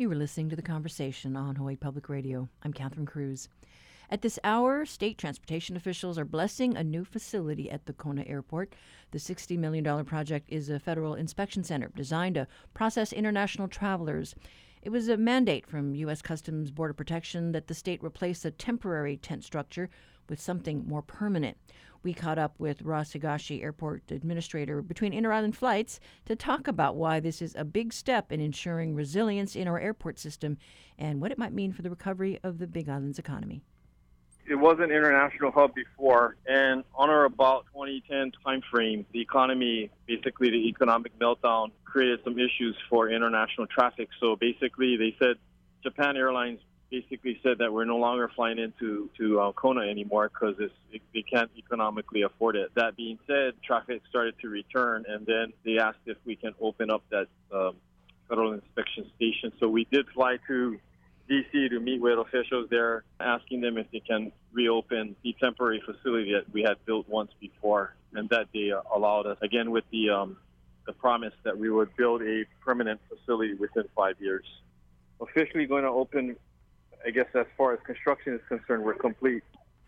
You are listening to the conversation on Hawaii Public Radio. I'm Catherine Cruz. At this hour, state transportation officials are blessing a new facility at the Kona Airport. The $60 million project is a federal inspection center designed to process international travelers. It was a mandate from U.S. Customs Border Protection that the state replace a temporary tent structure with something more permanent. We caught up with Ross Higashi, airport administrator between inter island flights, to talk about why this is a big step in ensuring resilience in our airport system and what it might mean for the recovery of the Big Island's economy it was an international hub before, and on or about 2010 timeframe, the economy, basically the economic meltdown, created some issues for international traffic. So basically, they said Japan Airlines basically said that we're no longer flying into to uh, Kona anymore because it, they can't economically afford it. That being said, traffic started to return, and then they asked if we can open up that um, federal inspection station. So we did fly to DC to meet with officials there, asking them if they can reopen the temporary facility that we had built once before, and that they uh, allowed us again with the um, the promise that we would build a permanent facility within five years. Officially going to open, I guess as far as construction is concerned, we're complete.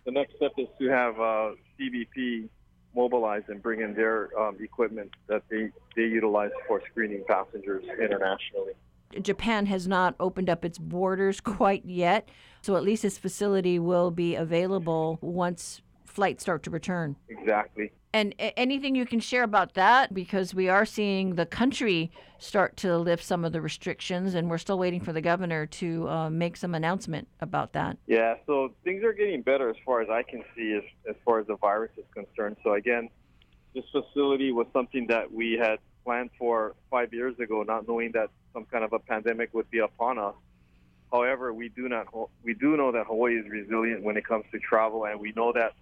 The next step is to have uh, CBP mobilize and bring in their um, equipment that they, they utilize for screening passengers internationally. Japan has not opened up its borders quite yet, so at least this facility will be available once flights start to return. Exactly. And anything you can share about that because we are seeing the country start to lift some of the restrictions, and we're still waiting for the governor to uh, make some announcement about that. Yeah, so things are getting better as far as I can see as, as far as the virus is concerned. So, again, this facility was something that we had planned for five years ago, not knowing that some kind of a pandemic would be upon us. However, we do not we do know that Hawaii is resilient when it comes to travel, and we know that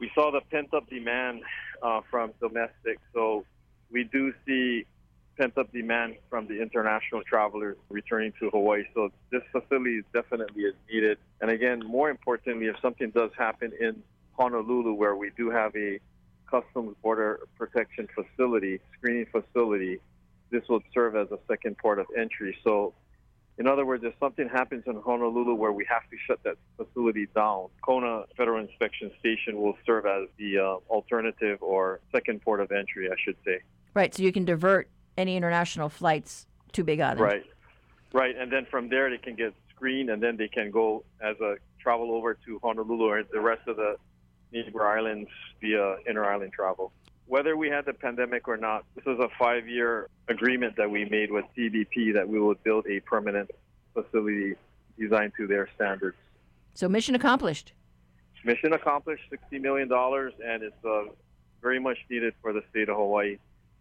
we saw the pent up demand uh, from domestic. So we do see pent up demand from the international travelers returning to Hawaii. So this facility is definitely is needed. And again, more importantly, if something does happen in Honolulu, where we do have a Customs Border Protection facility, screening facility, this will serve as a second port of entry. So, in other words, if something happens in Honolulu where we have to shut that facility down, Kona Federal Inspection Station will serve as the uh, alternative or second port of entry, I should say. Right. So you can divert any international flights to Big Island. Right. Right. And then from there, they can get screened, and then they can go as a travel over to Honolulu or the rest of the neighbor islands via inter island travel whether we had the pandemic or not, this was a five year agreement that we made with CBP that we would build a permanent facility designed to their standards. So, mission accomplished. Mission accomplished $60 million, and it's uh, very much needed for the state of Hawaii.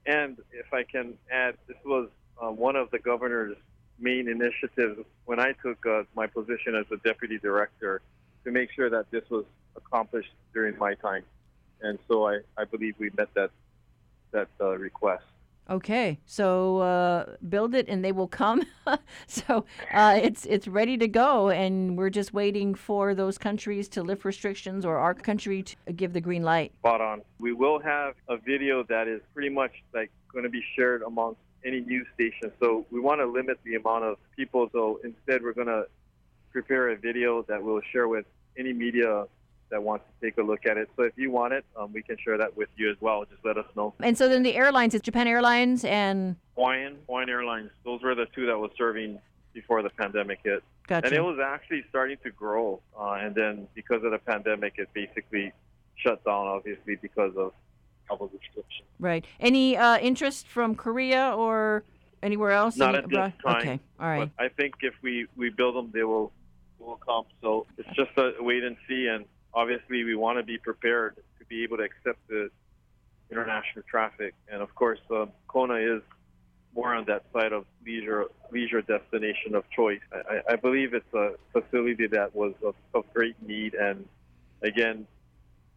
And if I can add, this was uh, one of the governor's main initiatives when I took uh, my position as the deputy director to make sure that this was accomplished during my time and so I, I believe we met that that uh, request. Okay, so uh, build it and they will come. so uh, it's it's ready to go, and we're just waiting for those countries to lift restrictions or our country to give the green light. Spot on. We will have a video that is pretty much like going to be shared amongst any news station. So we want to limit the amount of people. So instead, we're going to prepare a video that we'll share with any media that wants to take a look at it. So if you want it, um, we can share that with you as well. Just let us know. And so then the airlines, it's Japan Airlines and Hawaiian, Hawaiian Airlines. Those were the two that was serving before the pandemic hit. Gotcha. And it was actually starting to grow. Uh, and then because of the pandemic, it basically shut down, obviously, because of travel restrictions. Right. Any uh, interest from Korea or anywhere else? Not at this time. Okay. All right. But I think if we, we build them, they will will come. So it's just a wait and see. And obviously we want to be prepared to be able to accept the international traffic. And of course, uh, Kona is more on that side of leisure leisure destination of choice. I, I believe it's a facility that was of, of great need, and again,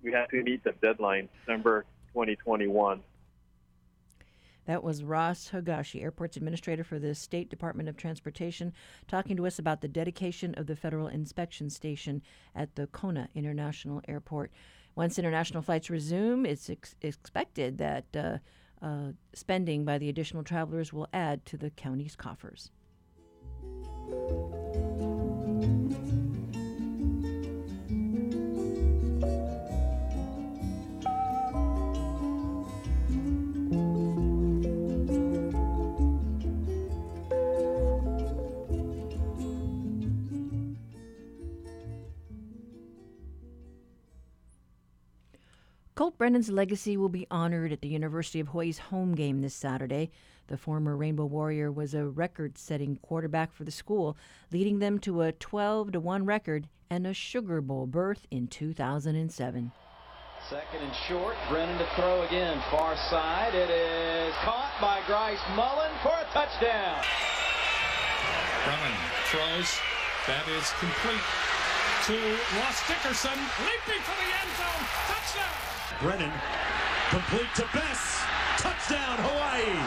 we had to meet the deadline, December 2021. That was Ross Higashi, Airports Administrator for the State Department of Transportation, talking to us about the dedication of the Federal Inspection Station at the Kona International Airport. Once international flights resume, it's ex- expected that uh, uh, spending by the additional travelers will add to the county's coffers. Colt Brennan's legacy will be honored at the University of Hawaii's home game this Saturday. The former Rainbow Warrior was a record setting quarterback for the school, leading them to a 12 1 record and a Sugar Bowl berth in 2007. Second and short, Brennan to throw again. Far side, it is caught by Grice Mullen for a touchdown. Brennan throws. That is complete to Ross Dickerson, leaping for the end zone. Touchdown! Brennan, complete to Bess. Touchdown, Hawaii.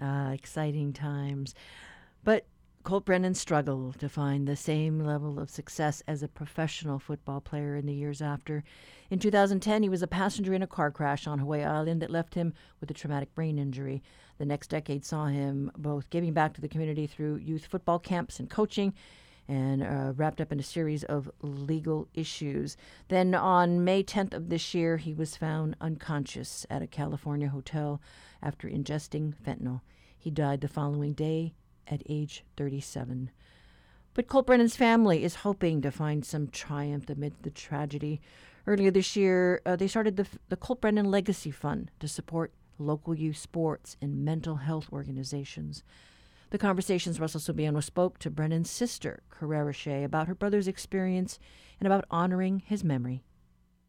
Ah, exciting times. But Colt Brennan struggled to find the same level of success as a professional football player in the years after. In 2010, he was a passenger in a car crash on Hawaii Island that left him with a traumatic brain injury. The next decade saw him both giving back to the community through youth football camps and coaching and uh, wrapped up in a series of legal issues. Then on May 10th of this year, he was found unconscious at a California hotel after ingesting fentanyl. He died the following day at age 37. But Colt Brennan's family is hoping to find some triumph amid the tragedy. Earlier this year, uh, they started the, the Colt Brennan Legacy Fund to support local youth sports and mental health organizations. The conversations Russell Subiono spoke to Brennan's sister, Carrera Shea, about her brother's experience and about honoring his memory.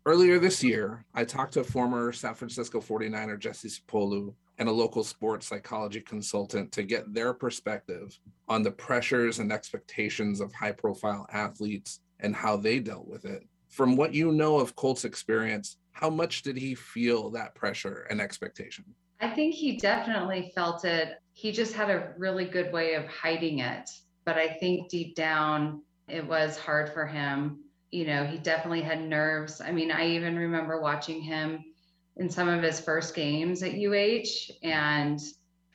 Earlier this year, I talked to former San Francisco 49er Jesse Sapolu and a local sports psychology consultant to get their perspective on the pressures and expectations of high profile athletes and how they dealt with it. From what you know of Colt's experience, how much did he feel that pressure and expectation? I think he definitely felt it. He just had a really good way of hiding it. But I think deep down, it was hard for him. You know, he definitely had nerves. I mean, I even remember watching him in some of his first games at UH. And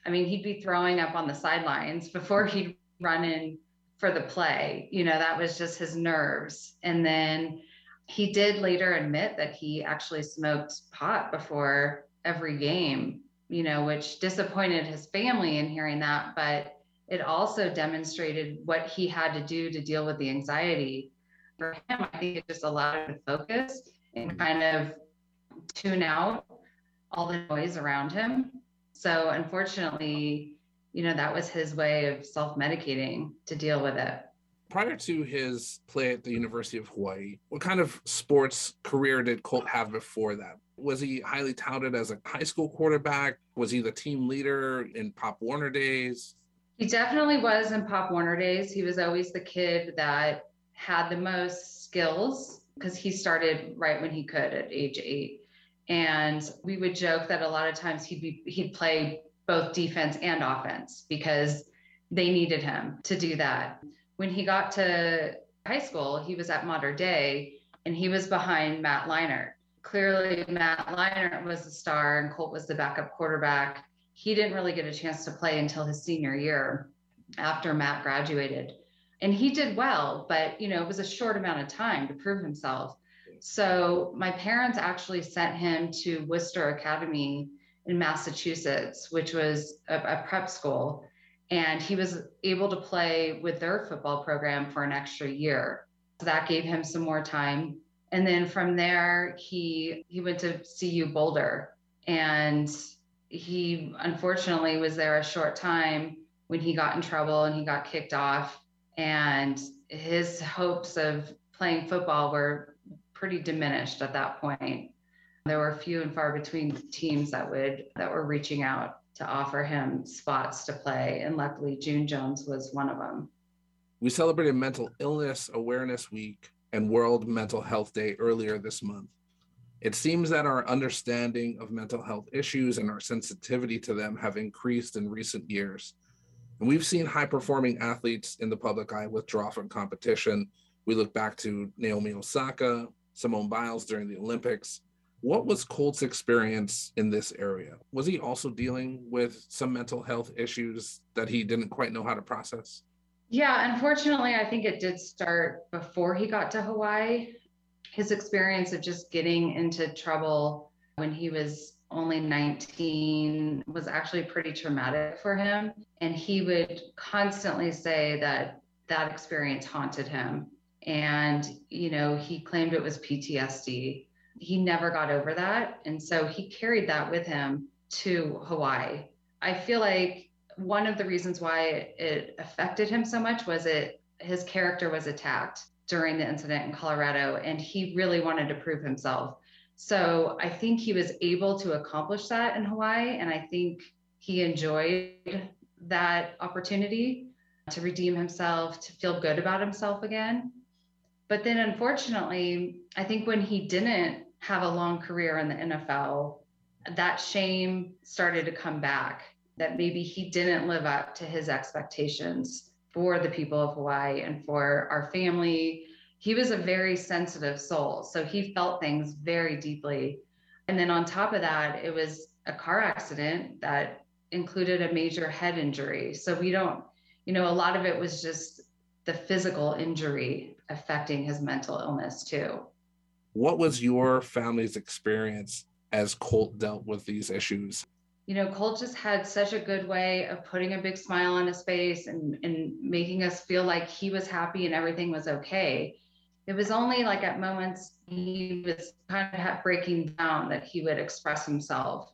I mean, he'd be throwing up on the sidelines before he'd run in for the play. You know, that was just his nerves. And then he did later admit that he actually smoked pot before every game you know, which disappointed his family in hearing that, but it also demonstrated what he had to do to deal with the anxiety. For him, I think it just allowed him to focus and kind of tune out all the noise around him. So, unfortunately, you know, that was his way of self medicating to deal with it. Prior to his play at the University of Hawaii, what kind of sports career did Colt have before that? Was he highly touted as a high school quarterback? Was he the team leader in Pop Warner days? He definitely was in Pop Warner days. He was always the kid that had the most skills because he started right when he could at age eight. And we would joke that a lot of times he'd be he'd play both defense and offense because they needed him to do that. When he got to high school, he was at Mater Dei and he was behind Matt Leinart clearly Matt Leinart was the star and Colt was the backup quarterback. He didn't really get a chance to play until his senior year after Matt graduated. And he did well, but you know, it was a short amount of time to prove himself. So my parents actually sent him to Worcester Academy in Massachusetts, which was a, a prep school. And he was able to play with their football program for an extra year. So that gave him some more time and then from there he he went to CU Boulder. And he unfortunately was there a short time when he got in trouble and he got kicked off. And his hopes of playing football were pretty diminished at that point. There were few and far between teams that would that were reaching out to offer him spots to play. And luckily june jones was one of them we celebrated mental illness awareness week and World Mental Health Day earlier this month. It seems that our understanding of mental health issues and our sensitivity to them have increased in recent years. And we've seen high performing athletes in the public eye withdraw from competition. We look back to Naomi Osaka, Simone Biles during the Olympics. What was Colt's experience in this area? Was he also dealing with some mental health issues that he didn't quite know how to process? Yeah, unfortunately, I think it did start before he got to Hawaii. His experience of just getting into trouble when he was only 19 was actually pretty traumatic for him. And he would constantly say that that experience haunted him. And, you know, he claimed it was PTSD. He never got over that. And so he carried that with him to Hawaii. I feel like one of the reasons why it affected him so much was it his character was attacked during the incident in Colorado and he really wanted to prove himself. So I think he was able to accomplish that in Hawaii and I think he enjoyed that opportunity to redeem himself, to feel good about himself again. But then unfortunately, I think when he didn't have a long career in the NFL, that shame started to come back that maybe he didn't live up to his expectations for the people of Hawaii and for our family. He was a very sensitive soul. So he felt things very deeply. And then on top of that, it was a car accident that included a major head injury. So we don't, you know, a lot of it was just the physical injury affecting his mental illness too. What was your family's experience as Colt dealt with these issues? You know, Colt just had such a good way of putting a big smile on his face and, and making us feel like he was happy and everything was okay. It was only like at moments he was kind of breaking down that he would express himself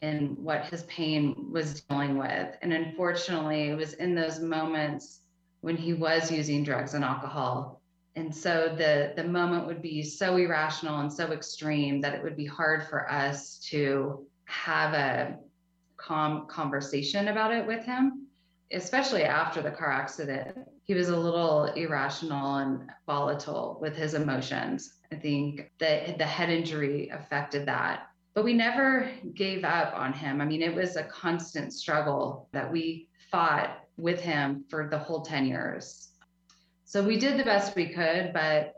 in what his pain was dealing with. And unfortunately, it was in those moments when he was using drugs and alcohol. And so the the moment would be so irrational and so extreme that it would be hard for us to have a calm conversation about it with him, especially after the car accident. He was a little irrational and volatile with his emotions. I think that the head injury affected that. But we never gave up on him. I mean, it was a constant struggle that we fought with him for the whole 10 years. So we did the best we could, but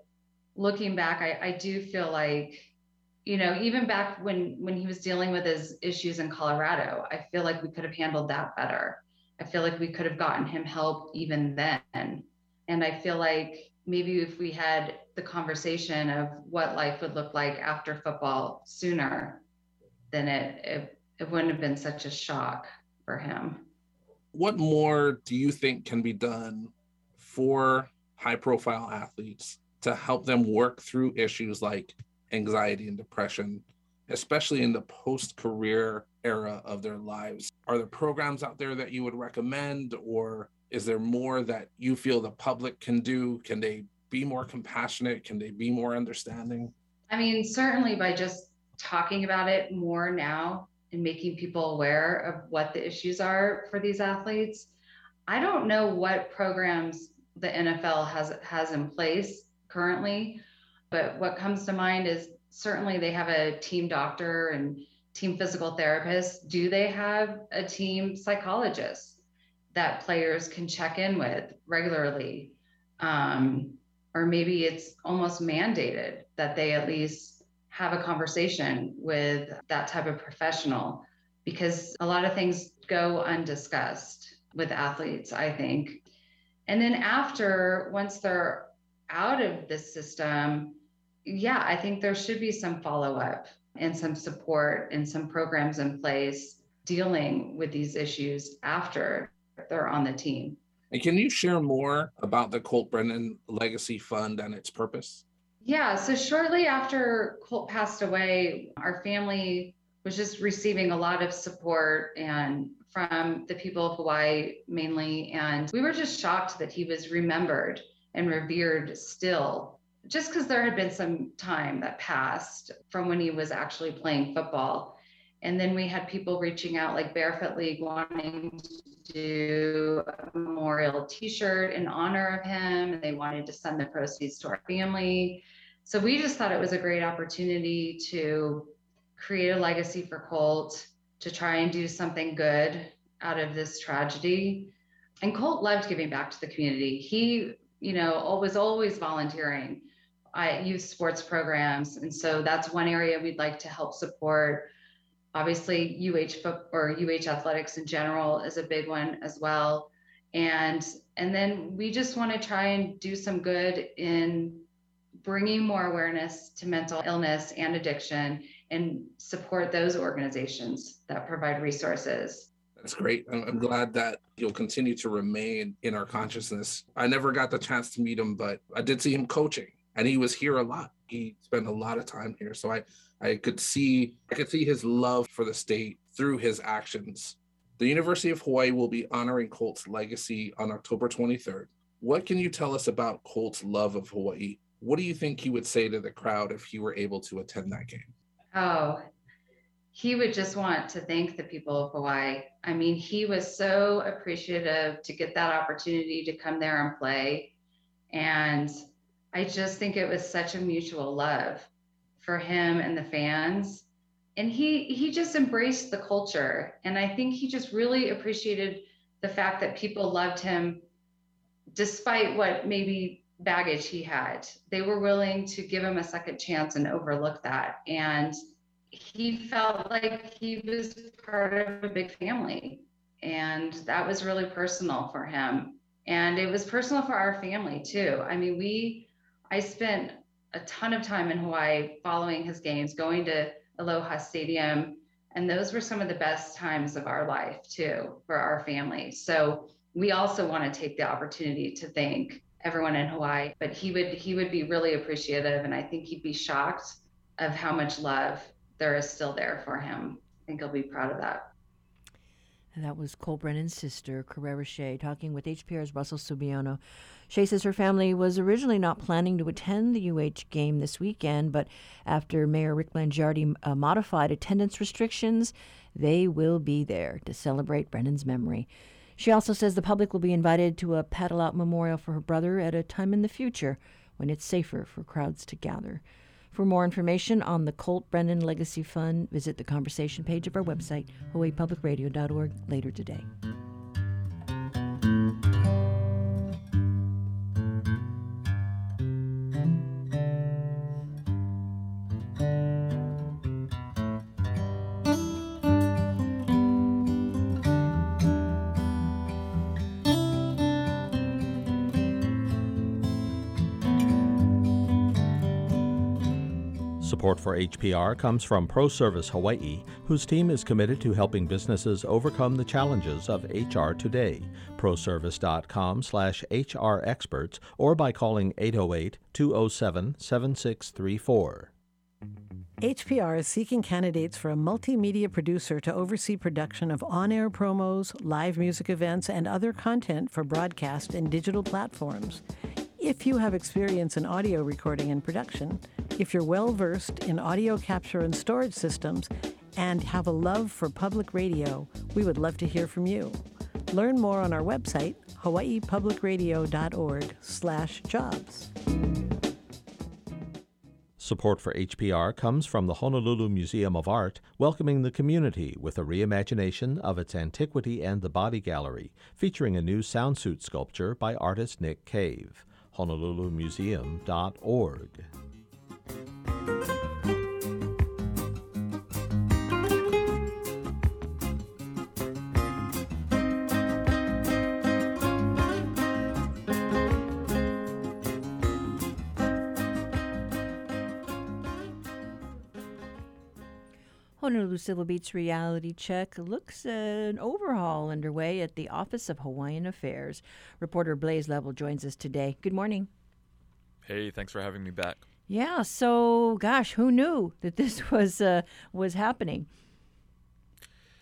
looking back, I, I do feel like you know even back when when he was dealing with his issues in colorado i feel like we could have handled that better. I feel like we could have gotten him help even then. And i feel like maybe if we had the conversation of what life would look like after football sooner then it it, it wouldn't have been such a shock for him. What more do you think can be done for high profile athletes to help them work through issues like anxiety and depression, especially in the post career era of their lives. Are there programs out there that you would recommend, or is there more that you feel the public can do? Can they be more compassionate? Can they be more understanding? I mean, certainly by just talking about it more now and making people aware of what the issues are for these athletes. I don't know what programs the NFL has has in place currently. But what comes to mind is certainly they have a team doctor and team physical therapist. Do they have a team psychologist that players can check in with regularly? Um, or maybe it's almost mandated that they at least have a conversation with that type of professional because a lot of things go undiscussed with athletes, I think. And then after, once they're out of the system, yeah, I think there should be some follow up and some support and some programs in place dealing with these issues after they're on the team. And can you share more about the Colt Brennan Legacy Fund and its purpose? Yeah, so shortly after Colt passed away, our family was just receiving a lot of support and from the people of Hawaii mainly. And we were just shocked that he was remembered and revered still just because there had been some time that passed from when he was actually playing football. And then we had people reaching out, like Barefoot League, wanting to do a memorial t shirt in honor of him. And they wanted to send the proceeds to our family. So we just thought it was a great opportunity to create a legacy for Colt, to try and do something good out of this tragedy. And Colt loved giving back to the community. He, you know, was always volunteering I youth sports programs. And so that's one area we'd like to help support. Obviously, UH or UH athletics in general is a big one as well. and and then we just want to try and do some good in bringing more awareness to mental illness and addiction and support those organizations that provide resources that's great. I'm, glad that you'll continue to remain in our consciousness. I never got the chance to meet him, but I did see him coaching, and he was here a lot. He spent a lot of time here, so I I could see I could see his love for the state through his actions. The University of Hawaii will be honoring Colt's legacy on October 23rd. What can you tell us about Colt's love of Hawaii? What do you think he would say to the crowd if he were able to attend that game? Oh, he would just want to thank the people of Hawaii. I mean, he was so appreciative to get that opportunity to come there and play. And I just think it was such a mutual love for him and the fans. And he he just embraced the culture. And I think he just really appreciated the fact that people loved him despite what maybe baggage he had. They were willing to give him a second chance and overlook that. And he felt like he was part of a big family. And that was really personal for him. And it was personal for our family too. I mean, we, I spent a ton of time in Hawaii following his games, going to Aloha Stadium. And those were some of the best times of our life too for our family. So we also want to take the opportunity to thank everyone in Hawaii, but he would he would be really appreciative and I think he'd be shocked of how much love there is still there for him. I think he'll be proud of that. And that was Colt Brennan's sister, Carrera Shea, talking with HPR's Russell Subiono. Shea says her family was originally not planning to attend the UH game this weekend, but after Mayor Rick Blangiardi uh, modified attendance restrictions, they will be there to celebrate Brennan's memory. She also says the public will be invited to a paddle out memorial for her brother at a time in the future when it's safer for crowds to gather. For more information on the Colt Brennan Legacy Fund, visit the conversation page of our website, hawaiipublicradio.org, later today. Support for HPR comes from ProService Hawaii, whose team is committed to helping businesses overcome the challenges of HR today. ProService.com slash HR experts or by calling 808 207 7634. HPR is seeking candidates for a multimedia producer to oversee production of on air promos, live music events, and other content for broadcast and digital platforms. If you have experience in audio recording and production, if you're well versed in audio capture and storage systems, and have a love for public radio, we would love to hear from you. Learn more on our website, hawaiipublicradio.org/jobs. Support for HPR comes from the Honolulu Museum of Art, welcoming the community with a reimagination of its Antiquity and the Body Gallery, featuring a new sound suit sculpture by artist Nick Cave. HonoluluMuseum.org. Honolulu Civil Beat's reality check looks uh, an overhaul underway at the Office of Hawaiian Affairs. Reporter Blaze Lovell joins us today. Good morning. Hey, thanks for having me back. Yeah, so gosh, who knew that this was uh, was happening?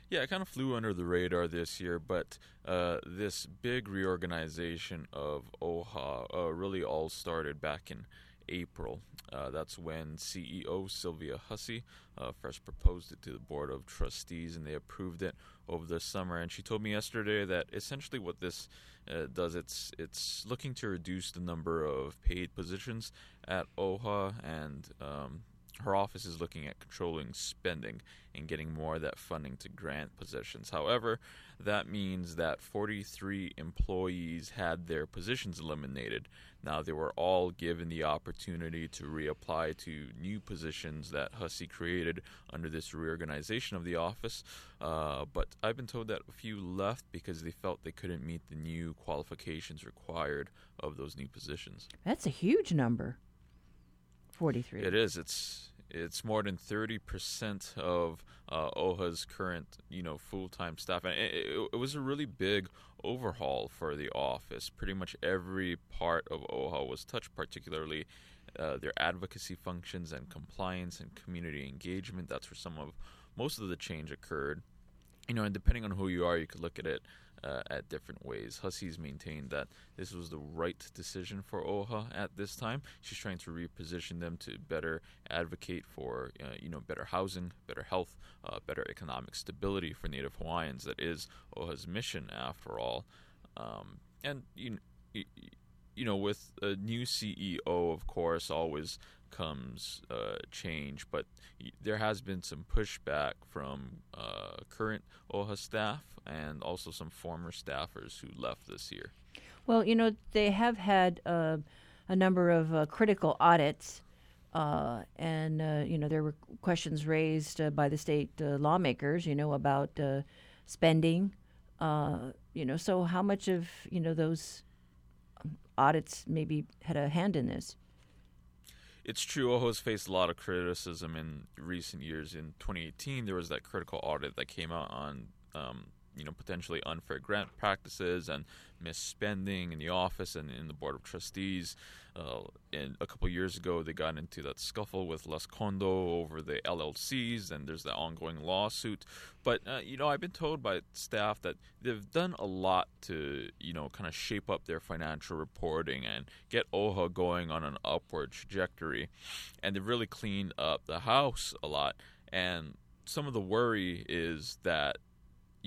Yeah, it kind of flew under the radar this year, but uh, this big reorganization of OHA uh, really all started back in April. Uh, that's when CEO Sylvia Hussey uh, first proposed it to the Board of Trustees, and they approved it over the summer. And she told me yesterday that essentially what this uh, does it's it's looking to reduce the number of paid positions at OHA and um, her office is looking at controlling spending and getting more of that funding to grant positions. However, that means that 43 employees had their positions eliminated. Now, they were all given the opportunity to reapply to new positions that Hussey created under this reorganization of the office. Uh, but I've been told that a few left because they felt they couldn't meet the new qualifications required of those new positions. That's a huge number. 43. It is. It's it's more than 30% of uh, OHA's current, you know, full-time staff, and it, it, it, was a really big overhaul for the office. Pretty much every part of OHA was touched, particularly uh, their advocacy functions and compliance and community engagement. That's where some of most of the change occurred. You know, and depending on who you are, you could look at it uh, at different ways. Hussey's maintained that this was the right decision for OHA at this time. She's trying to reposition them to better advocate for, uh, you know, better housing, better health, uh, better economic stability for Native Hawaiians. That is OHA's mission, after all. Um, and you, you know, with a new CEO, of course, always comes uh, change, but there has been some pushback from uh, current OHA staff and also some former staffers who left this year. Well, you know, they have had uh, a number of uh, critical audits. Uh, and uh, you know there were questions raised by the state lawmakers, you know, about spending. you know, so how much of you know those um, audits maybe had a hand in this? It's true. OHA's faced a lot of criticism in recent years. In 2018, there was that critical audit that came out on, um, you know, potentially unfair grant practices and misspending in the office and in the board of trustees. Uh, and a couple years ago, they got into that scuffle with Les Kondo over the LLCs, and there's that ongoing lawsuit. But uh, you know, I've been told by staff that they've done a lot to you know kind of shape up their financial reporting and get OHA going on an upward trajectory, and they've really cleaned up the house a lot. And some of the worry is that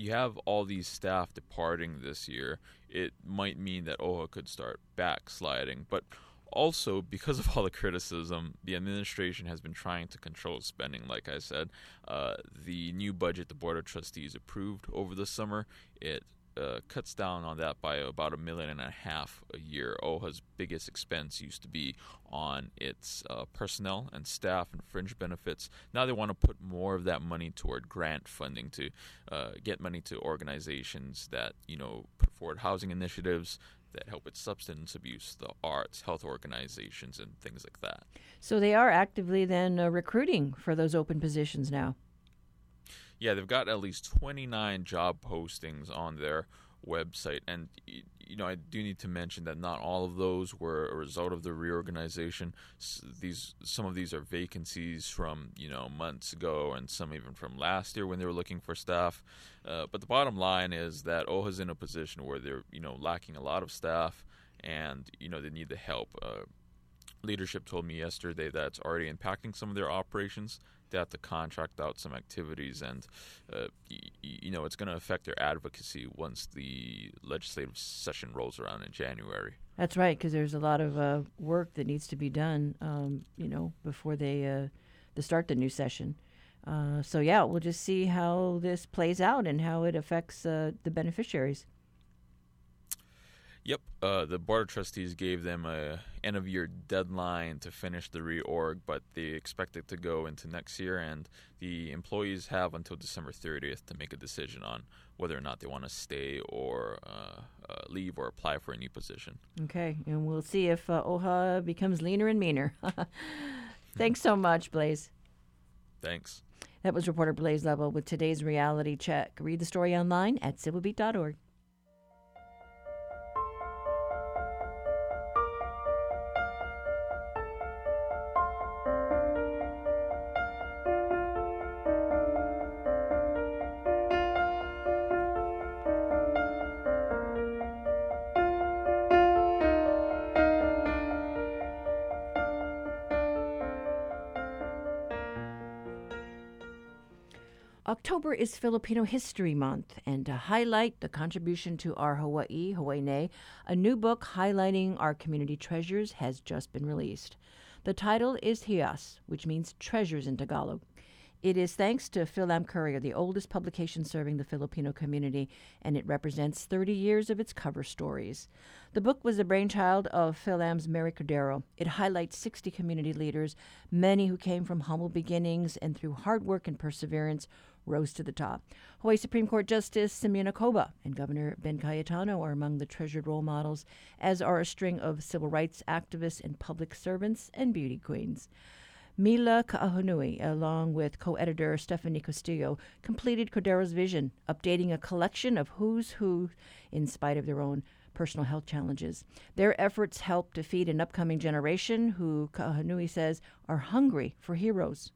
you have all these staff departing this year, it might mean that OHA could start backsliding. But also, because of all the criticism, the administration has been trying to control spending. Like I said, uh, the new budget the Board of Trustees approved over the summer, it uh, cuts down on that by about a million and a half a year. OHA's biggest expense used to be on its uh, personnel and staff and fringe benefits. Now they want to put more of that money toward grant funding to uh, get money to organizations that you know put forward housing initiatives that help with substance abuse, the arts, health organizations, and things like that. So they are actively then uh, recruiting for those open positions now yeah, they've got at least 29 job postings on their website. And, you know, I do need to mention that not all of those were a result of the reorganization. These Some of these are vacancies from, you know, months ago and some even from last year when they were looking for staff. Uh, but the bottom line is that OHA's in a position where they're, you know, lacking a lot of staff and, you know, they need the help. Uh, leadership told me yesterday that it's already impacting some of their operations have to contract out some activities, and uh, y- you know it's going to affect their advocacy once the legislative session rolls around in January. That's right, because there's a lot of uh, work that needs to be done, um, you know, before they uh, they start the new session. Uh, so yeah, we'll just see how this plays out and how it affects uh, the beneficiaries. Yep, uh, the board of trustees gave them a end of year deadline to finish the reorg, but they expect it to go into next year, and the employees have until December 30th to make a decision on whether or not they want to stay or uh, uh, leave or apply for a new position. Okay, and we'll see if uh, OHA becomes leaner and meaner. Thanks so much, Blaze. Thanks. That was reporter Blaze Lovell with today's reality check. Read the story online at civilbeat.org. October is Filipino History Month, and to highlight the contribution to our Hawaii, Hawaii a new book highlighting our community treasures has just been released. The title is Hiyas, which means treasures in Tagalog. It is thanks to Fil-Am Courier, the oldest publication serving the Filipino community, and it represents 30 years of its cover stories. The book was the brainchild of Fil-Am's Mary Cordero. It highlights 60 community leaders, many who came from humble beginnings and through hard work and perseverance rose to the top. Hawaii Supreme Court Justice Simeon Acoba and Governor Ben Cayetano are among the treasured role models, as are a string of civil rights activists and public servants and beauty queens. Mila Ka'ahunui, along with co editor Stephanie Castillo, completed Cordero's vision, updating a collection of who's who in spite of their own personal health challenges. Their efforts help to feed an upcoming generation who, Ka'ahunui says, are hungry for heroes.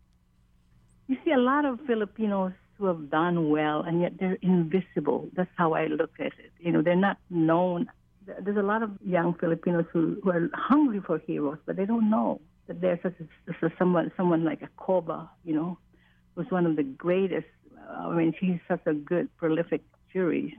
You see a lot of Filipinos who have done well, and yet they're invisible. That's how I look at it. You know, they're not known. There's a lot of young Filipinos who, who are hungry for heroes, but they don't know that there's such a, someone someone like you know, who's one of the greatest. I mean, she's such a good, prolific jurist.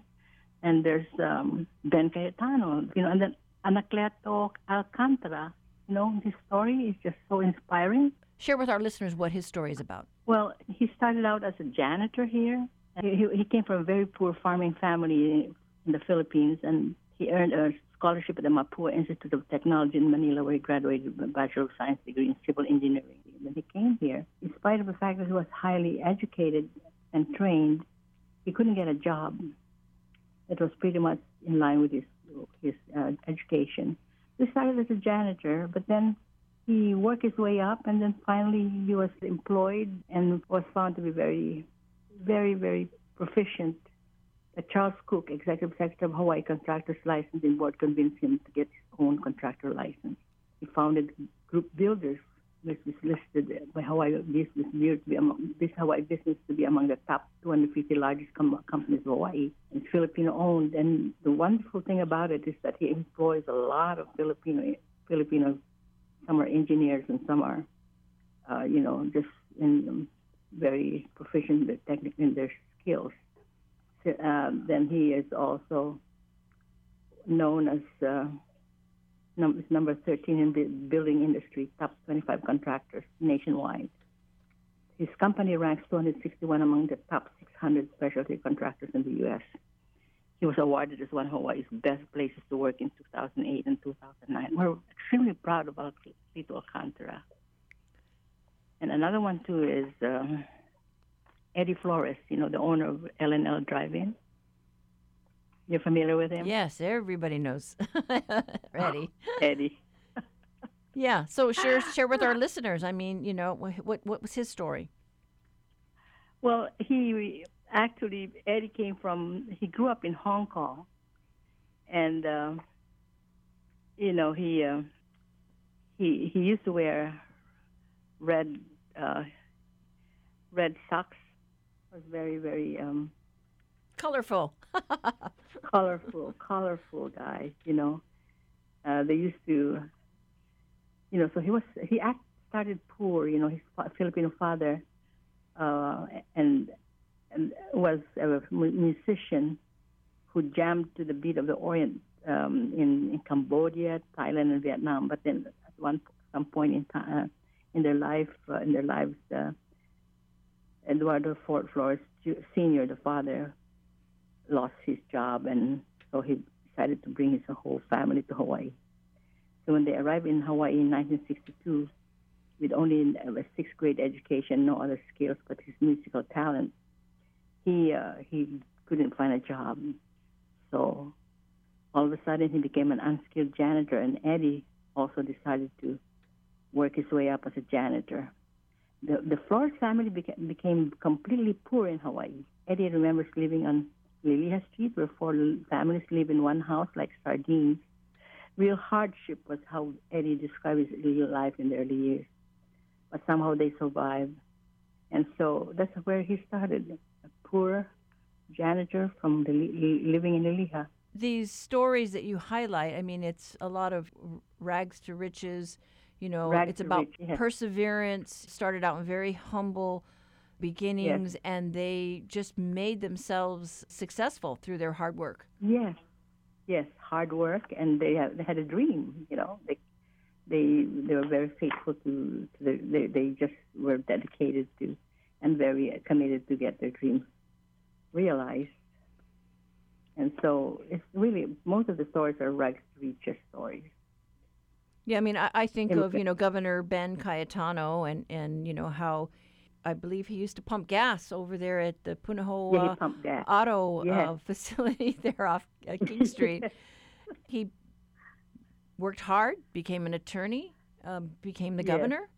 And there's um, Ben Cayetano, you know, and then Anacleto Alcantara. You know, his story is just so inspiring. Share with our listeners what his story is about. Well, he started out as a janitor here. He, he came from a very poor farming family in the Philippines, and he earned a scholarship at the Mapua Institute of Technology in Manila, where he graduated with a Bachelor of Science degree in civil engineering. When he came here, in spite of the fact that he was highly educated and trained, he couldn't get a job. It was pretty much in line with his his uh, education. He started as a janitor, but then he worked his way up, and then finally he was employed and was found to be very, very, very proficient Charles Cook, Executive Secretary of Hawaii Contractors Licensing Board, convinced him to get his own contractor license. He founded Group Builders, which was listed by Hawaii Business Bureau to be among this Hawaii business to be among the top 250 largest com- companies of Hawaii. It's Filipino owned, and the wonderful thing about it is that he employs a lot of Filipino Filipinos. Some are engineers, and some are, uh, you know, just in um, very proficient technically in their skills uh, then he is also known as uh, num- number 13 in the building industry, top 25 contractors nationwide. His company ranks 261 among the top 600 specialty contractors in the U.S. He was awarded as one of Hawaii's best places to work in 2008 and 2009. We're extremely proud of Anacleto Alcantara. And another one, too, is. Uh, Eddie Flores, you know, the owner of L&L Drive-In. You're familiar with him? Yes, everybody knows Eddie. Eddie. yeah. So share share with our listeners. I mean, you know, what what was his story? Well, he actually Eddie came from. He grew up in Hong Kong, and uh, you know he uh, he he used to wear red uh, red socks was very, very um, colorful. colorful, colorful guy. You know, uh, they used to, you know. So he was he act, started poor. You know, his Filipino father, uh, and and was a musician who jammed to the beat of the Orient um, in, in Cambodia, Thailand, and Vietnam. But then at one some point in time uh, in their life, uh, in their lives. Uh, Eduardo Fort Flores Sr., the father, lost his job, and so he decided to bring his whole family to Hawaii. So when they arrived in Hawaii in 1962, with only a sixth grade education, no other skills but his musical talent, he uh, he couldn't find a job. So all of a sudden, he became an unskilled janitor, and Eddie also decided to work his way up as a janitor the, the Flores family beca- became completely poor in Hawaii. Eddie remembers living on Liliha Street, where four families live in one house like sardines. Real hardship was how Eddie described his real life in the early years. But somehow they survived. And so that's where he started, poor janitor from the, living in Liliha. These stories that you highlight, I mean, it's a lot of rags to riches you know, Rags it's about rich, yes. perseverance. Started out in very humble beginnings, yes. and they just made themselves successful through their hard work. Yes, yes, hard work, and they have, they had a dream. You know, they they they were very faithful to, to the, they they just were dedicated to and very committed to get their dreams realized. And so it's really most of the stories are rags to riches stories. Yeah, I mean, I, I think In- of you know Governor Ben Cayetano and and you know how I believe he used to pump gas over there at the Punahou Yeah, uh, auto uh, facility there off uh, King Street. he worked hard, became an attorney, um, became the Yes. governor.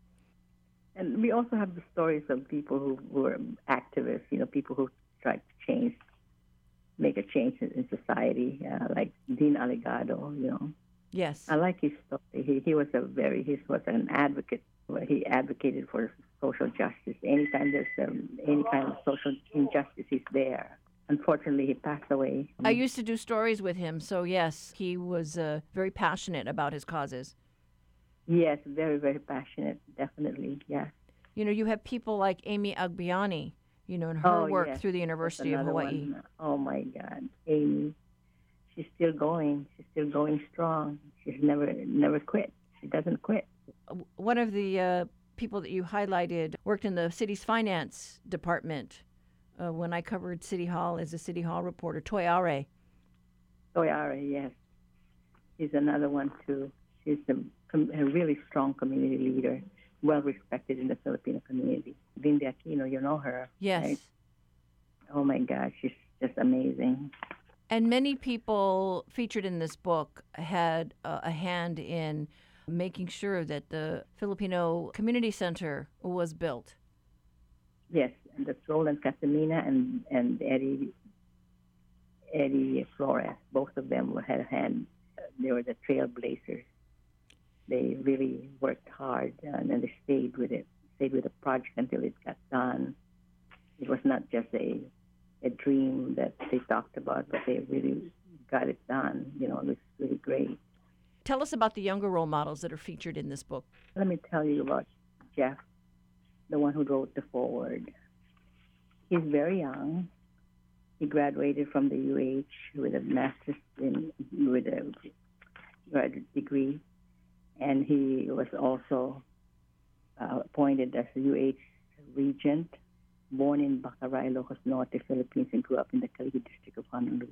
And we also have the stories of people who were activists, you know, people who tried to change, make a change in, in society, uh, like Dean Alegado, you know. Yes. I like his story. He, he was a very, he was an advocate. He advocated for social justice. Anytime there's um, any kind of social injustice, he's there. Unfortunately, he passed away. I used to do stories with him, so yes, he was uh, very passionate about his causes. Yes, very, very passionate, definitely, yes. You know, you have people like Amy Agbayani, you know, in her Oh, work yes. through the University of Hawaii. one. Oh my God, Amy, she's still going. She's still going strong. She's never, never quit. She doesn't quit. One of the uh, people that you highlighted worked in the city's finance department uh, when I covered City Hall as a City Hall reporter, Toy Arre. Toyara, yes, she's another one too. She's a, a really strong community leader, well respected in the Filipino community. Lindy Aquino, you know her. Yes. right? Oh my God, she's just amazing. And many people featured in this book had uh, a hand in making sure that the Filipino Community Center was built. Yes, and that's Roland Casamina and and Eddie Eddie Flores. Both of them had a hand. They were the trailblazers. They really worked hard and then they stayed with it, stayed with the project until it got done. It was not just a a dream that they talked about, but they really got it done. You know, it was really great. Tell us about the younger role models that are featured in this book. Let me tell you about Jeff, the one who wrote the foreword. He's very young. He graduated from the UH with a master's in with a graduate degree, and he was also uh, appointed as the UH regent. Born in Bacarra, Ilocos Norte, Philippines, and grew up in the Kalihi district of Honolulu.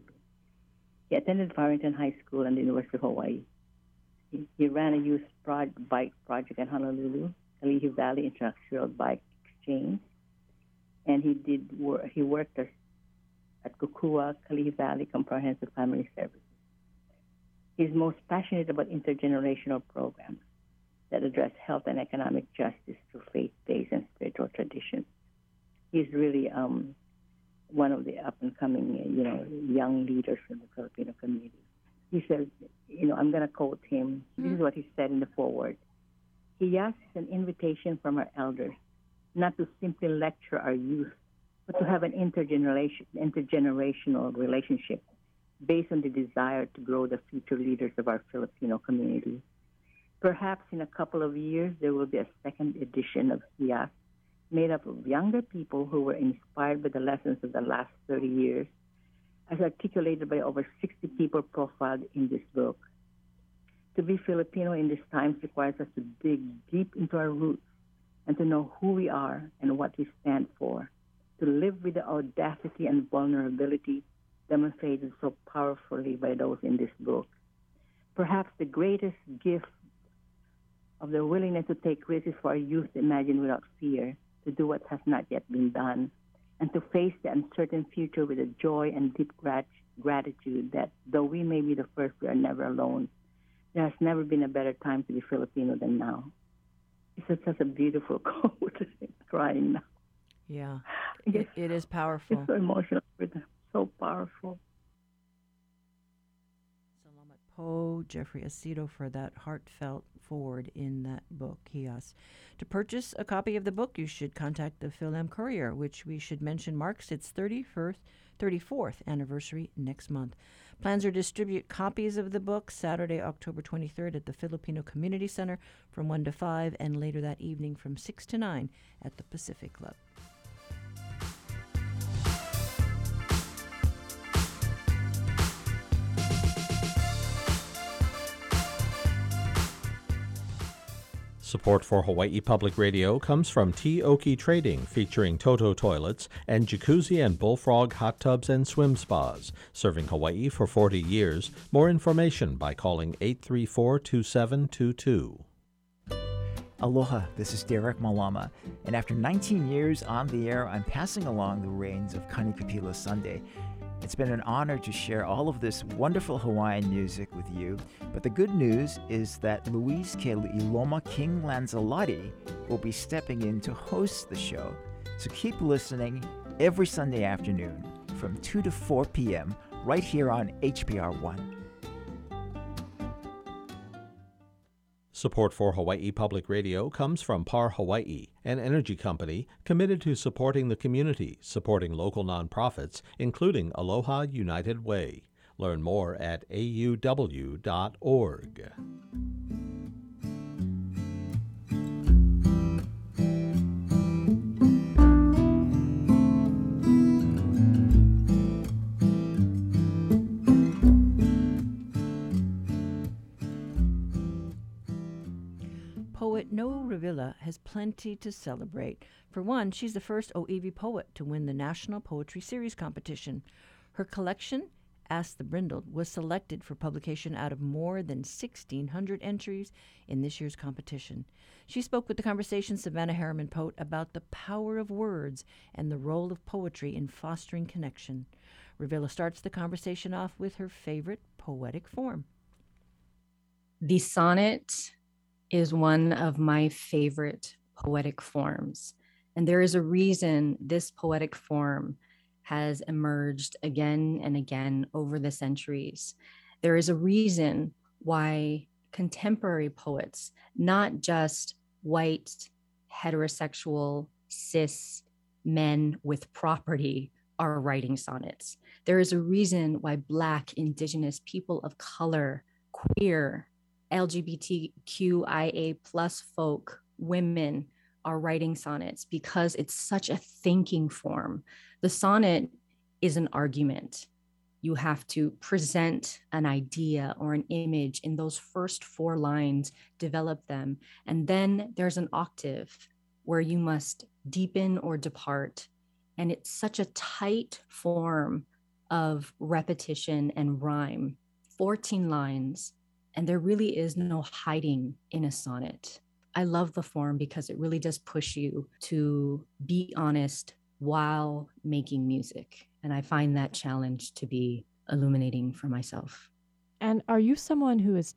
He attended Farrington High School and the University of Hawaii. He, he ran a youth prod, bike project in Honolulu, Kalihi Valley Instructional Bike Exchange, and he did he worked as, at Kokua, Kalihi Valley Comprehensive Family Services. He's most passionate about intergenerational programs that address health and economic justice through faith-based and spiritual traditions. He's really um, one of the up-and-coming, you know, young leaders in the Filipino community. He says, you know, I'm going to quote him. This is what he said in the foreword. He asks an invitation from our elders not to simply lecture our youth, but to have an intergeneration, intergenerational relationship based on the desire to grow the future leaders of our Filipino community. Perhaps in a couple of years, there will be a second edition of Hiyas made up of younger people who were inspired by the lessons of the last 30 years, as articulated by over 60 people profiled in this book. To be Filipino in these times requires us to dig deep into our roots and to know who we are and what we stand for, to live with the audacity and vulnerability demonstrated so powerfully by those in this book. Perhaps the greatest gift of the willingness to take risks for our youth to imagine without fear, to do what has not yet been done, and to face the uncertain future with a joy and deep grat- gratitude that though we may be the first, we are never alone. There has never been a better time to be Filipino than now. It's such a beautiful quote. Crying now. Yeah, it, it is powerful. It's so emotional, but so powerful. Salamat po, Jeffrey Acido, for that heartfelt forward in that book, Hiyas. To purchase a copy of the book, you should contact the Fil-Am Courier, which we should mention marks its 31st, 34th anniversary next month. Plans are to distribute copies of the book Saturday, October 23rd at the Filipino Community Center from 1 to 5, and later that evening from 6 to 9 at the Pacific Club. Support for Hawaii Public Radio comes from T. Oki Trading, featuring Toto toilets and jacuzzi and bullfrog hot tubs and swim spas, serving Hawaii for 40 years. More information by calling 834 2722. Aloha, this is Derek Malama, and after 19 years on the air, I'm passing along the reins of Kanikapila Sunday. It's been an honor to share all of this wonderful Hawaiian music with you, but the good news is that Louise Ke'Iloma King Lanzalati will be stepping in to host the show. So keep listening every Sunday afternoon from 2 to 4 p.m. right here on HPR 1. Support for Hawaii Public Radio comes from PAR Hawaii, an energy company committed to supporting the community, supporting local nonprofits, including Aloha United Way. Learn more at auw.org. Poet Noʻu Revilla has plenty to celebrate. For one, she's the first Oiwi poet to win the National Poetry Series competition. Her collection, Ask the Brindled, was selected for publication out of more than 1,600 entries in this year's competition. She spoke with the Conversation Savannah Harriman Pote about the power of words and the role of poetry in fostering connection. Revilla starts the conversation off with her favorite poetic form. The sonnet is one of my favorite poetic forms. And there is a reason this poetic form has emerged again and again over the centuries. There is a reason why contemporary poets, not just white, heterosexual, cis men with property, are writing sonnets. There is a reason why Black, Indigenous, people of color, queer, LGBTQIA plus folk, women are writing sonnets because it's such a thinking form. The sonnet is an argument. You have to present an idea or an image in those first four lines, develop them. And then there's an octave where you must deepen or depart. And it's such a tight form of repetition and rhyme 14 lines and there really is no hiding in a sonnet. I love the form because it really does push you to be honest while making music. And I find that challenge to be illuminating for myself. And are you someone who has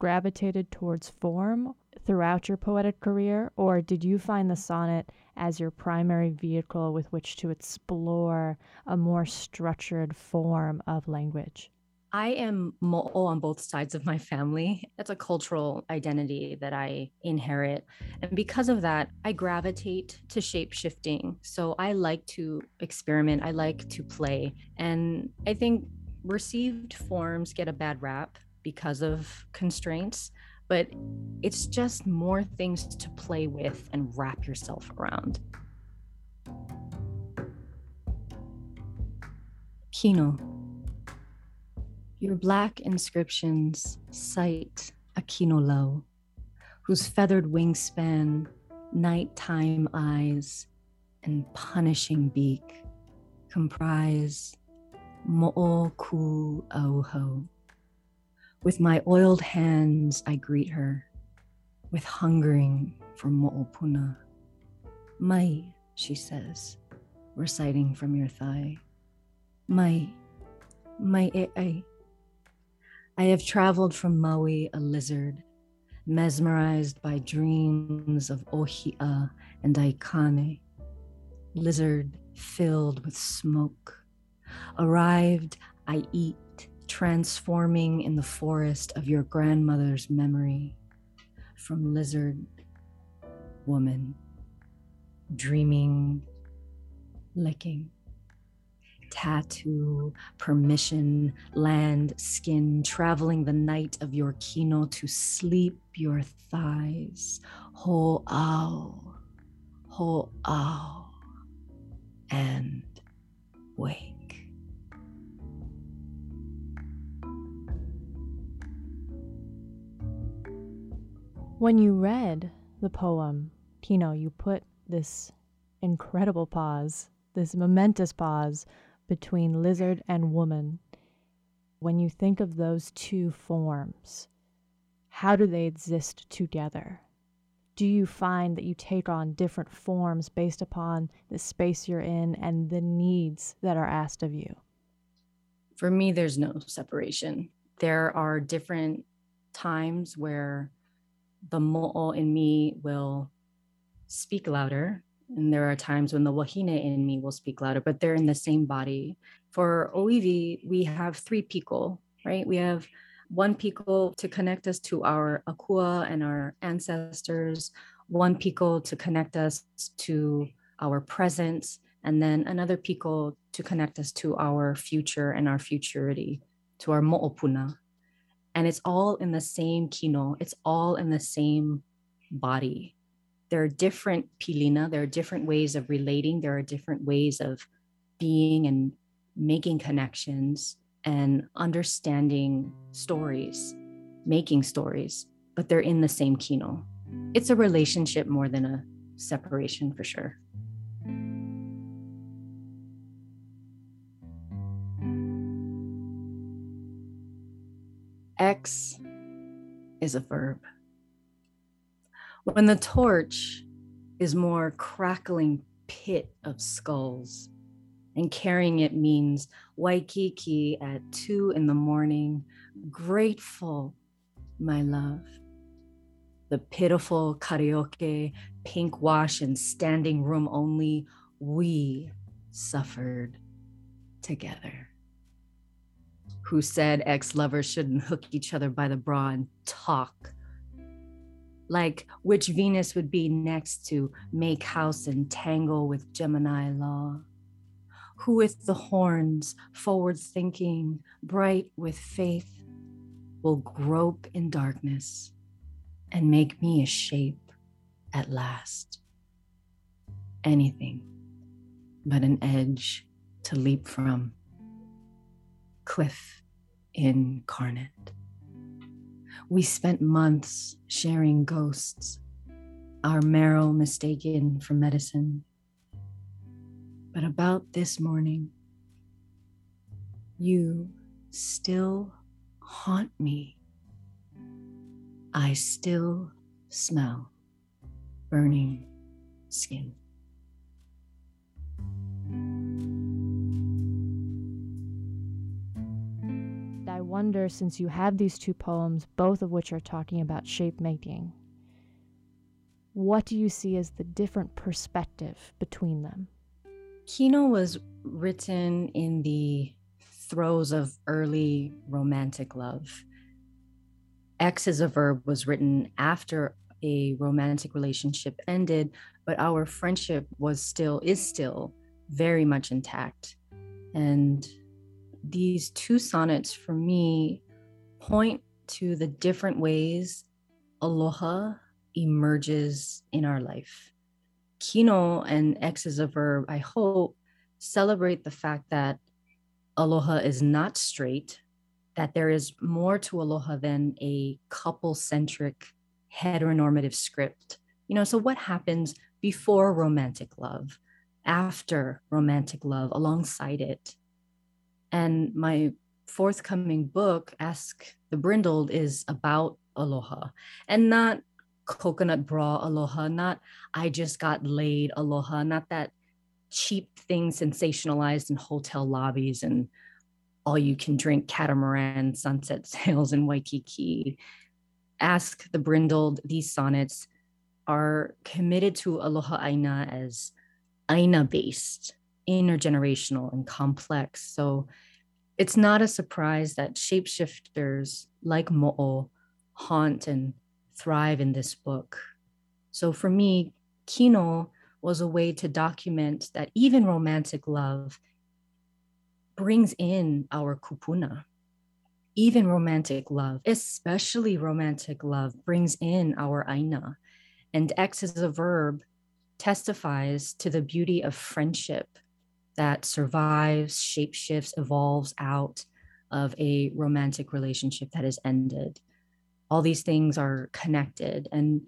gravitated towards form throughout your poetic career, or did you find the sonnet as your primary vehicle with which to explore a more structured form of language? I am mo'o on both sides of my family. That's a cultural identity that I inherit. And because of that, I gravitate to shape shifting. So I like to experiment, I like to play. And I think received forms get a bad rap because of constraints, but it's just more things to play with and wrap yourself around. Kino. Your black inscriptions cite Akino Low, whose feathered wingspan, nighttime eyes, and punishing beak comprise Mo'o Ku Auho. With my oiled hands, I greet her, with hungering for Mo'opuna. Mai, she says, reciting from your thigh. Mai, mai e ai. I have traveled from Maui a lizard, mesmerized by dreams of Ohia and Aikane, lizard filled with smoke. Arrived, I eat, transforming in the forest of your grandmother's memory. From lizard, woman, dreaming, licking tattoo, permission, land, skin, traveling the night of your kino to sleep your thighs. Ho ao, and wake. When you read the poem, Kino, you put this incredible pause, this momentous pause between lizard and woman. When you think of those two forms, how do they exist together? Do you find that you take on different forms based upon the space you're in and the needs that are asked of you? For me, there's no separation. There are different times where the mo'o in me will speak louder and there are times when the wahine in me will speak louder, but they're in the same body. For Oiwi, we have three piko, right? We have one piko to connect us to our akua and our ancestors, one piko to connect us to our presence, and then another piko to connect us to our future and our futurity, to our mo'opuna. And it's all in the same kino, it's all in the same body there are different pilina, there are different ways of relating, there are different ways of being and making connections and understanding stories, making stories, but they're in the same kino. It's a relationship more than a separation for sure. X is a verb. When the torch is more crackling pit of skulls, and carrying it means Waikiki at two in the morning, grateful, my love. The pitiful karaoke, pink wash, and standing room only, we suffered together. Who said ex lovers shouldn't hook each other by the bra and talk like which Venus would be next to make house and tangle with Gemini law. Who with the horns, forward thinking, bright with faith, will grope in darkness and make me a shape at last. Anything but an edge to leap from. Cliff incarnate. We spent months sharing ghosts, our marrow mistaken for medicine. But about this morning, you still haunt me. I still smell burning skin. Wonder since you have these two poems, both of which are talking about shape making, what do you see as the different perspective between them? Kino was written in the throes of early romantic love. X as a verb was written after a romantic relationship ended, but our friendship was still, is still very much intact. And these two sonnets for me point to the different ways aloha emerges in our life. Kino and X is a verb, I hope, celebrate the fact that aloha is not straight, that there is more to aloha than a couple centric heteronormative script. You know, so what happens before romantic love, after romantic love, alongside it? And my forthcoming book, Ask the Brindled, is about aloha and not coconut bra aloha, not I just got laid aloha, not that cheap thing sensationalized in hotel lobbies and all you can drink catamaran sunset sails in Waikiki. Ask the Brindled, these sonnets are committed to aloha aina as aina based intergenerational and complex. So it's not a surprise that shapeshifters like Mo'o haunt and thrive in this book. So for me, Kino was a way to document that even romantic love brings in our kupuna. Even romantic love, especially romantic love, brings in our aina. And X as a verb testifies to the beauty of friendship that survives, shapeshifts, evolves out of a romantic relationship that has ended. All these things are connected. And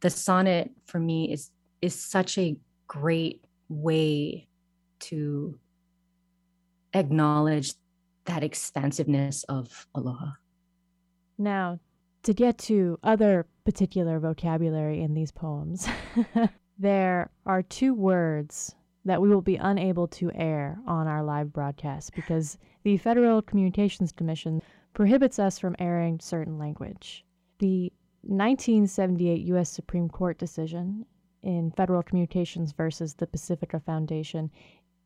the sonnet for me is is such a great way to acknowledge that expansiveness of aloha. Now, to get to other particular vocabulary in these poems, there are two words that we will be unable to air on our live broadcast because the Federal Communications Commission prohibits us from airing certain language. The 1978 U.S. Supreme Court decision in Federal Communications versus the Pacifica Foundation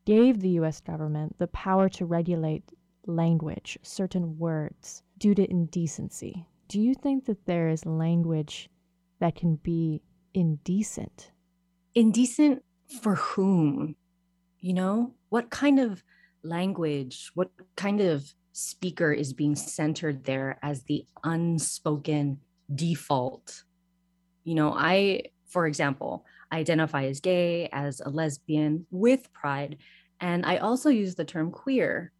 gave the U.S. government the power to regulate language, certain words, due to indecency. Do you think that there is language that can be indecent? Indecent for whom? You know, what kind of language, what kind of speaker is being centered there as the unspoken default? You know, I, for example, identify as gay, as a lesbian with pride, and I also use the term queer.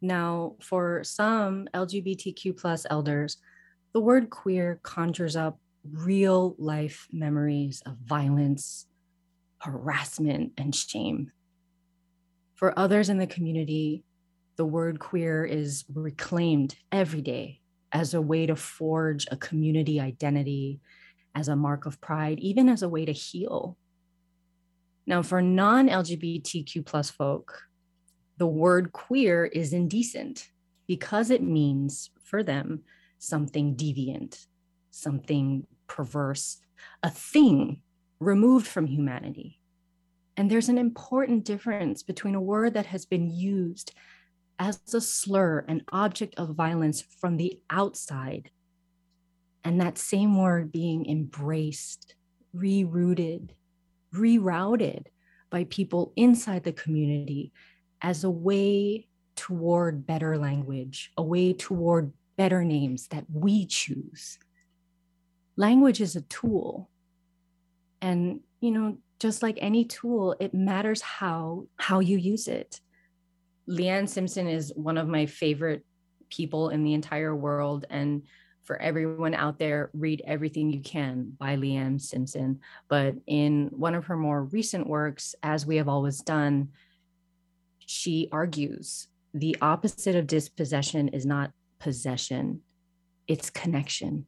Now, for some LGBTQ plus elders, the word queer conjures up real life memories of violence, harassment, and shame. For others in the community, the word queer is reclaimed every day as a way to forge a community identity, as a mark of pride, even as a way to heal. Now, for non LGBTQ plus folk, the word queer is indecent because it means for them something deviant, something perverse, a thing removed from humanity. And there's an important difference between a word that has been used as a slur, an object of violence from the outside, and that same word being embraced, rerouted, rerouted by people inside the community as a way toward better language, a way toward better names that we choose. Language is a tool. And, you know, just like any tool, it matters how how you use it. Leanne Simpson is one of my favorite people in the entire world and for everyone out there, read Everything You Can by Leanne Simpson. But in one of her more recent works, As We Have Always Done, she argues the opposite of dispossession is not possession, it's connection.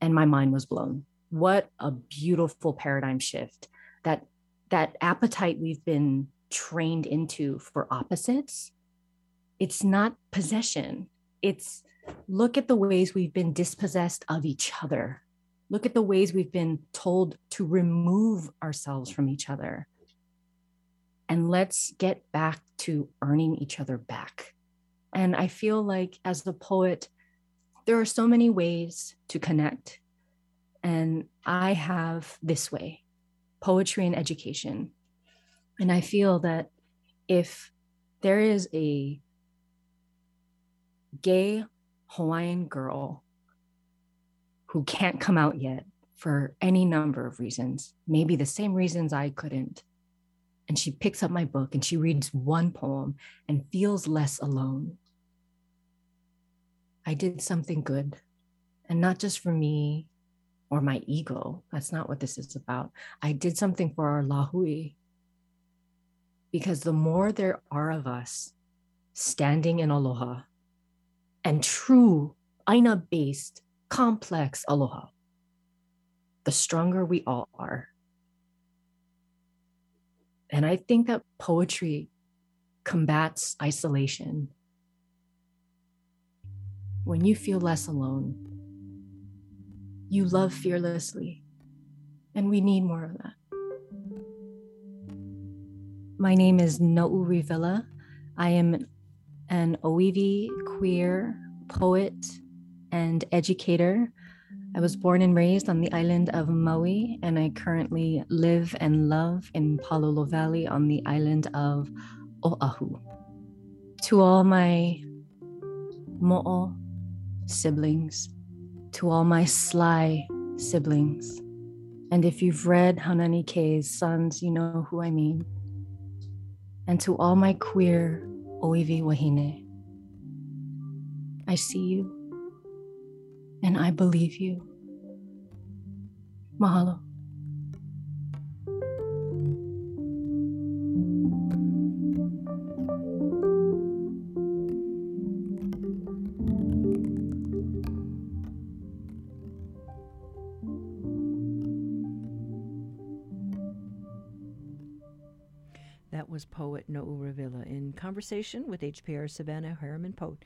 And my mind was blown. What a beautiful paradigm shift. That that appetite we've been trained into for opposites, it's not possession. It's look at the ways we've been dispossessed of each other. Look at the ways we've been told to remove ourselves from each other. And let's get back to earning each other back. And I feel like as the poet, there are so many ways to connect. And I have this way poetry and education. And I feel that if there is a gay Hawaiian girl who can't come out yet for any number of reasons, maybe the same reasons I couldn't. And she picks up my book and she reads one poem and feels less alone. I did something good, and not just for me or my ego. That's not what this is about. I did something for our lahui. Because the more there are of us standing in aloha, and true aina based complex aloha, the stronger we all are. And I think that poetry combats isolation. When you feel less alone, you love fearlessly, and we need more of that. My name is No'u Revilla. I am an Oiwi queer poet and educator. I was born and raised on the island of Maui, and I currently live and love in Palolo Valley on the island of Oahu. To all my mo'o siblings, to all my sly siblings, and if you've read Hanani K's Sons, you know who I mean. And to all my queer Oiwi Wahine. I see you and I believe you. Mahalo. Was poet No'u Revilla in conversation with HPR Savannah Harriman Pote.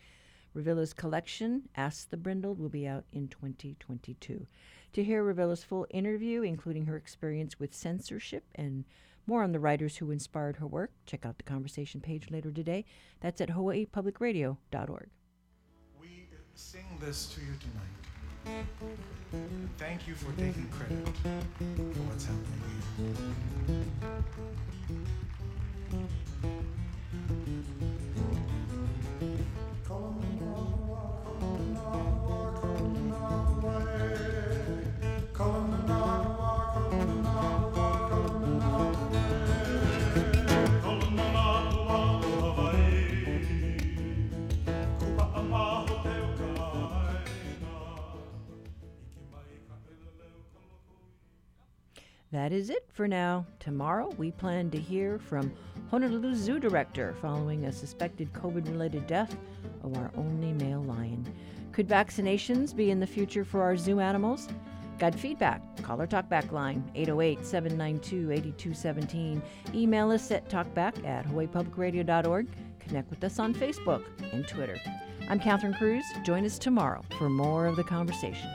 Revilla's collection, Ask the Brindled, will be out in 2022. To hear Revilla's full interview, including her experience with censorship and more on the writers who inspired her work, check out the conversation page later today. That's at hawaiipublicradio.org. We sing this to you tonight. Thank you for taking credit for what's happening Mm-hmm. That is it for now. Tomorrow, we plan to hear from Honolulu Zoo Director following a suspected COVID related death of our only male lion. Could vaccinations be in the future for our zoo animals? Got feedback? Call our Talkback line, 808 792 8217. Email us at talkback at hawaiipublicradio.org. Connect with us on Facebook and Twitter. I'm Catherine Cruz. Join us tomorrow for more of the conversation.